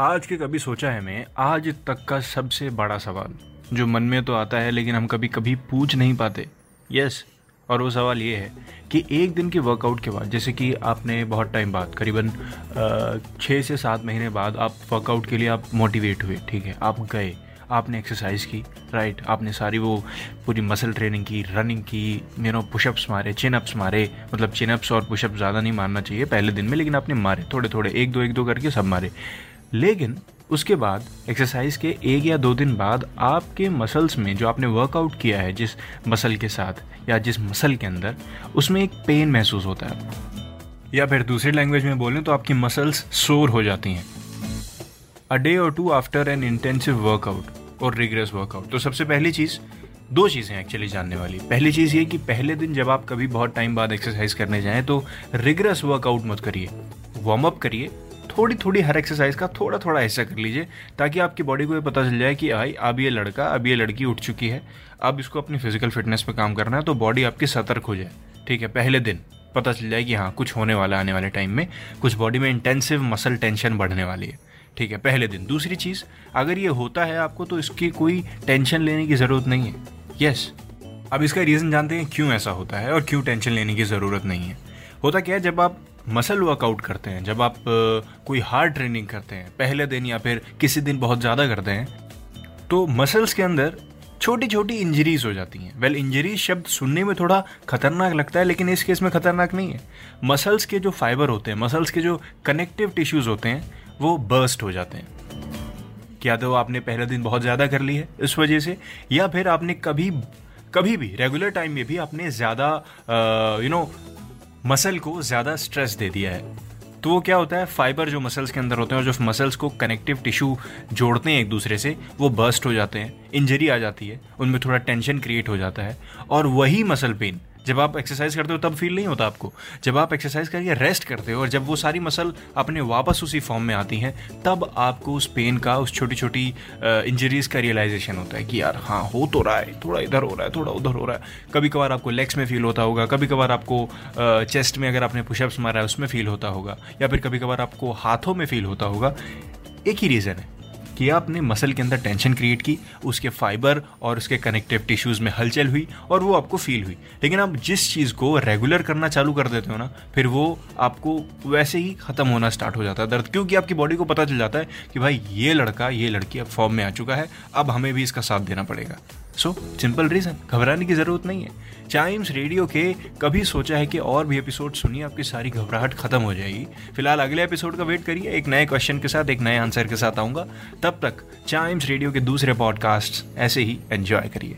आज के कभी सोचा है मैं, आज तक का सबसे बड़ा सवाल, जो मन में तो आता है, लेकिन हम कभी कभी पूछ नहीं पाते। यस और वो सवाल ये है कि एक दिन के वर्कआउट के बाद, जैसे कि आपने बहुत टाइम बाद, करीबन छः से सात महीने बाद आप वर्कआउट के लिए आप मोटिवेट हुए, ठीक है? आप गए, आपने एक्सरसाइज की राइट आपने सारी वो पूरी मसल ट्रेनिंग की रनिंग की यू नो पुशअप्स मारे चिनअप्स मारे मतलब चिनअप्स और पुशअप ज़्यादा नहीं मारना चाहिए पहले दिन में, लेकिन आपने मारे थोड़े थोड़े एक दो एक दो करके सब मारे। लेकिन उसके बाद एक्सरसाइज के एक या दो दिन बाद आपके मसल्स में जो आपने वर्कआउट किया है जिस मसल के साथ या जिस मसल के अंदर, उसमें एक पेन महसूस होता है। या फिर दूसरी लैंग्वेज में बोलें तो आपकी मसल्स सोर हो जाती हैं। अ डे और two after an intensive workout और रिग्रेस वर्कआउट तो सबसे पहली चीज़, दो चीज़ें एक्चुअली जानने वाली। पहली चीज़ ये कि पहले दिन जब आप कभी बहुत टाइम बाद एक्सरसाइज करने जाएँ तो रिग्रेस वर्कआउट मत करिए। वार्म अप करिए। थोड़ी थोड़ी हर एक्सरसाइज का थोड़ा थोड़ा ऐसा कर लीजिए, ताकि आपकी बॉडी को ये पता चल जाए कि आई अब ये लड़का, अब ये लड़की उठ चुकी है, अब इसको अपनी फ़िज़िकल फिटनेस पे काम करना है तो बॉडी आपकी सतर्क हो जाए। ठीक है, पहले दिन पता चल जाए कि हाँ कुछ होने वाला आने वाले टाइम में, कुछ बॉडी में इंटेंसिव मसल टेंशन बढ़ने वाली है। ठीक है, पहले दिन। दूसरी चीज़, अगर ये होता है आपको तो इसकी कोई टेंशन लेने की ज़रूरत नहीं है। यस अब इसका रीज़न जानते हैं क्यों ऐसा होता है और क्यों टेंशन लेने की ज़रूरत नहीं है। होता क्या है, जब आप मसल वर्कआउट करते हैं, जब आप कोई हार्ड ट्रेनिंग करते हैं, पहले दिन या फिर किसी दिन बहुत ज़्यादा करते हैं तो मसल्स के अंदर छोटी छोटी इंजरीज हो जाती हैं। वेल इंजरीज शब्द सुनने में थोड़ा खतरनाक लगता है, लेकिन इस केस में खतरनाक नहीं है। मसल्स के जो फाइबर होते हैं मसल्स के जो कनेक्टिव टिश्यूज होते हैं, वो बर्स्ट हो जाते हैं। क्या तो आपने पहले दिन बहुत ज़्यादा कर ली है इस वजह से, या फिर आपने कभी कभी भी रेगुलर टाइम में भी आपने ज़्यादा यू नो मसल को ज़्यादा स्ट्रेस दे दिया है। तो वो क्या होता है? फाइबर जो मसल्स के अंदर होते हैं और जो मसल्स को कनेक्टिव टिश्यू जोड़ते हैं एक दूसरे से, वो बर्स्ट हो जाते हैं इंजरी आ जाती है, उनमें थोड़ा टेंशन क्रिएट हो जाता है और वही मसल पेन जब आप एक्सरसाइज करते हो, तब फील नहीं होता आपको। जब आप एक्सरसाइज करके रेस्ट करते हो और जब वो सारी मसल अपने वापस उसी फॉर्म में आती हैं, तब आपको उस पेन का, उस छोटी छोटी इंजरीज का रियलाइजेशन होता है कि यार हाँ हो तो रहा है, थोड़ा इधर हो रहा है, थोड़ा उधर हो रहा है। कभी कभार आपको लेग्स में फील होता होगा कभी कभार आपको चेस्ट में अगर आपने पुशअप्स मारा है, उसमें फील होता होगा, या फिर कभी कभार आपको हाथों में फील होता होगा। एक ही रीज़न है। कि आपने मसल के अंदर टेंशन क्रिएट की, उसके फाइबर और उसके कनेक्टिव टिश्यूज़ में हलचल हुई और वो आपको फील हुई। लेकिन आप जिस चीज़ को रेगुलर करना चालू कर देते हो ना, फिर वो आपको वैसे ही ख़त्म होना स्टार्ट हो जाता है दर्द। क्योंकि आपकी बॉडी को पता चल जाता है कि भाई, ये लड़का, ये लड़की अब फॉर्म में आ चुका है, अब हमें भी इसका साथ देना पड़ेगा। सो सिंपल रीज़न घबराने की ज़रूरत नहीं है। चाइम्स रेडियो के कभी सोचा है कि और भी एपिसोड सुनिए, आपकी सारी घबराहट खत्म हो जाएगी। फ़िलहाल अगले एपिसोड का वेट करिए, एक नए क्वेश्चन के साथ, एक नए आंसर के साथ आऊँगा। तब तक चाइम्स रेडियो के दूसरे पॉडकास्ट ऐसे ही एंजॉय करिए।